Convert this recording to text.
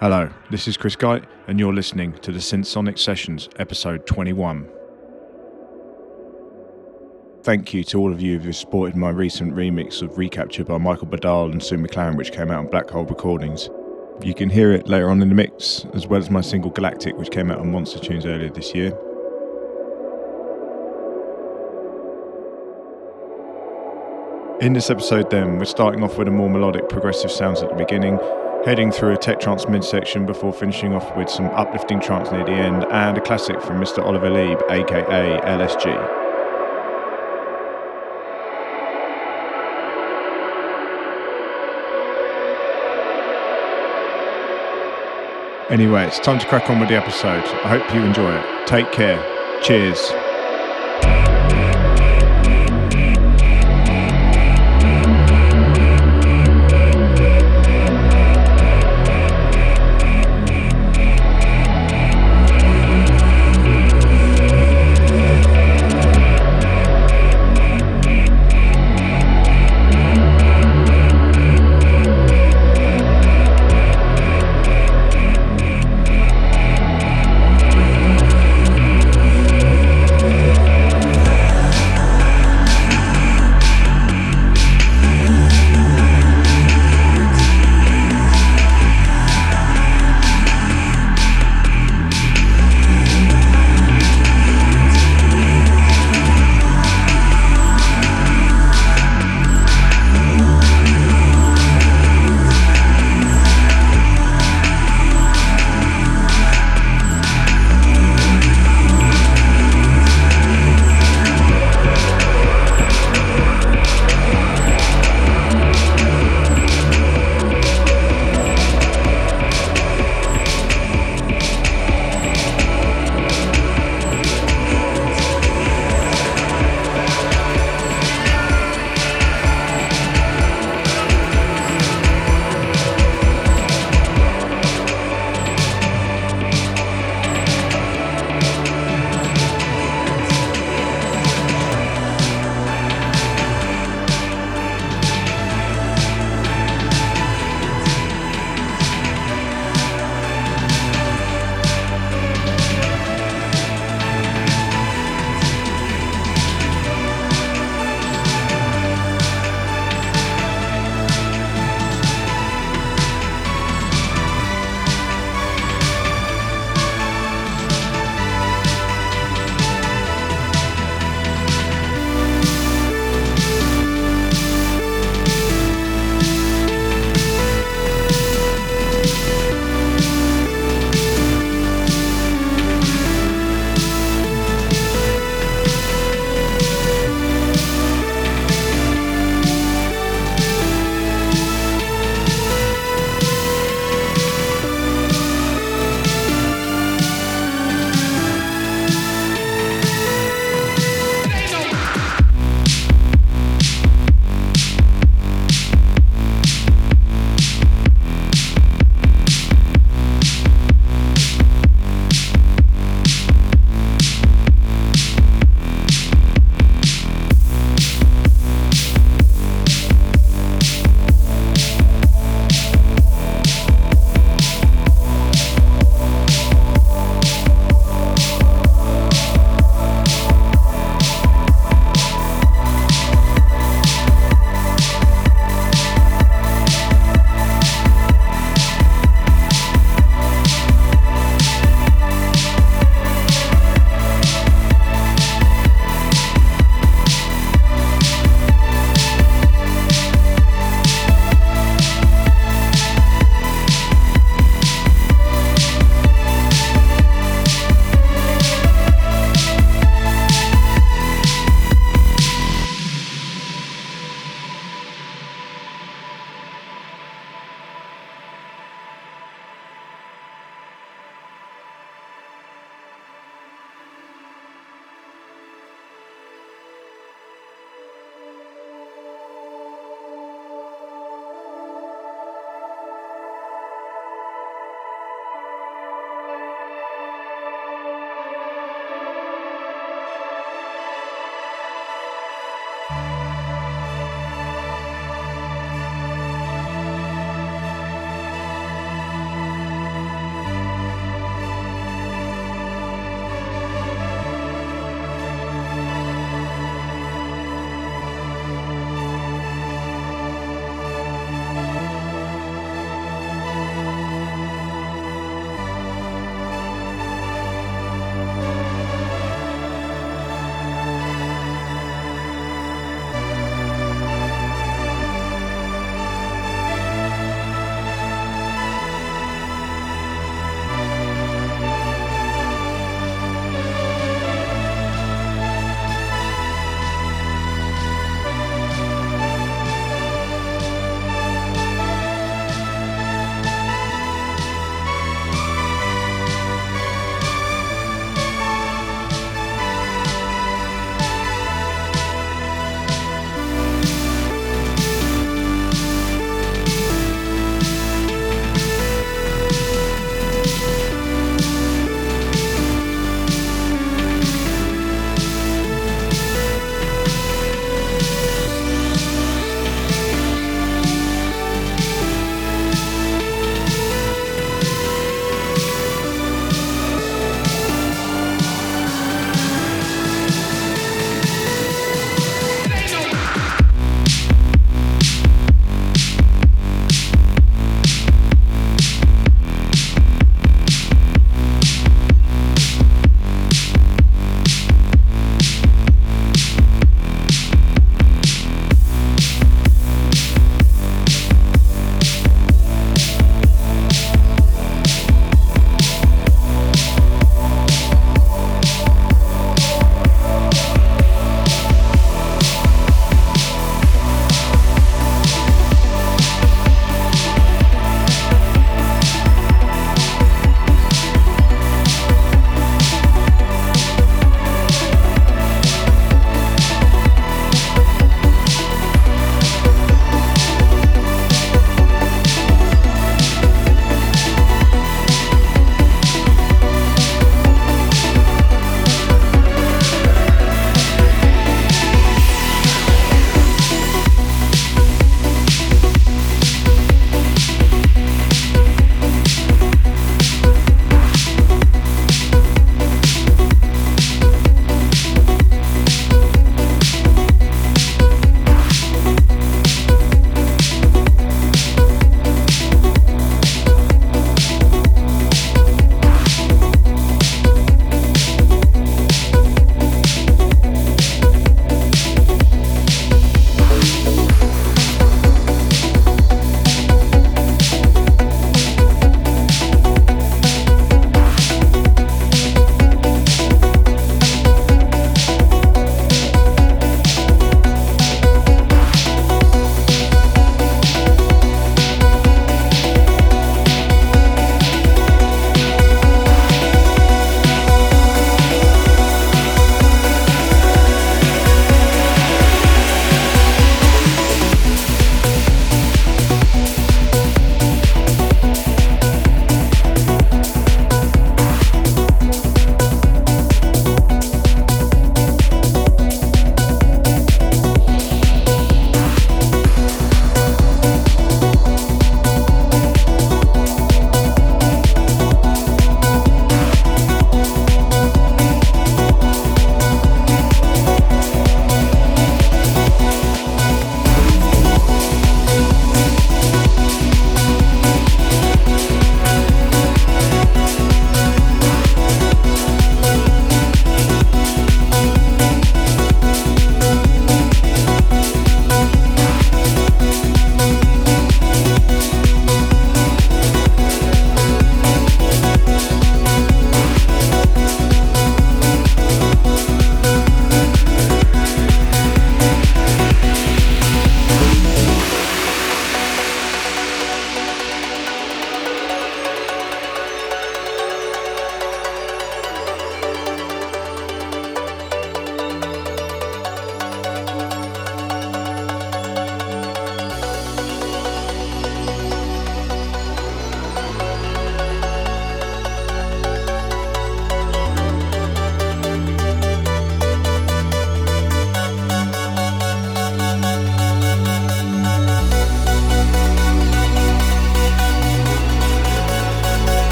Hello, this is Kriess Guyte, and you're listening to the Synthsonic Sessions, episode 21. Thank you to all of you who have supported my recent remix of Recapture by Michael Badal and Sue McLaren, which came out on Black Hole Recordings. You can hear it later on in the mix, as well as my single Galactic, which came out on Monster Tunes earlier this year. In this episode, then, we're starting off with a more melodic, progressive sounds at the beginning, heading through a tech trance midsection before finishing off with some uplifting trance near the end and a classic from Mr. Oliver Lieb, aka LSG. Anyway, it's time to crack on with the episode. I hope you enjoy it. Take care. Cheers.